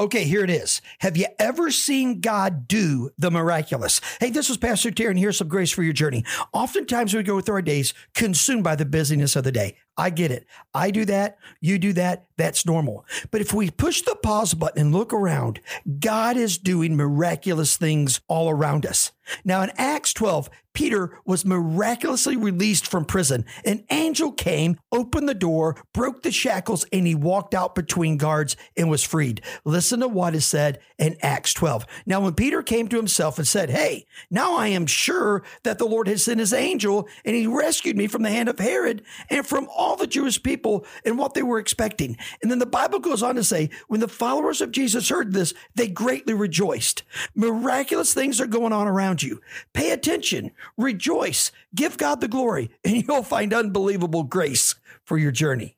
Okay, here it is. Have you ever seen God do the miraculous? Hey, this is Pastor Terry, and here's some grace for your journey. Oftentimes we go through our days consumed by the busyness of the day. I get it. I do that. You do that. That's normal. But if we push the pause button and look around, God is doing miraculous things all around us. Now, in Acts 12, Peter was miraculously released from prison. An angel came, opened the door, broke the shackles, and he walked out between guards and was freed. Listen to what is said in Acts 12. Now, when Peter came to himself and said, Hey, now I am sure that the Lord has sent his angel and he rescued me from the hand of Herod and from all the Jewish people and what they were expecting. And then the Bible goes on to say, when the followers of Jesus heard this, they greatly rejoiced. Miraculous things are going on around you. Pay attention, rejoice, give God the glory, and you'll find unbelievable grace for your journey.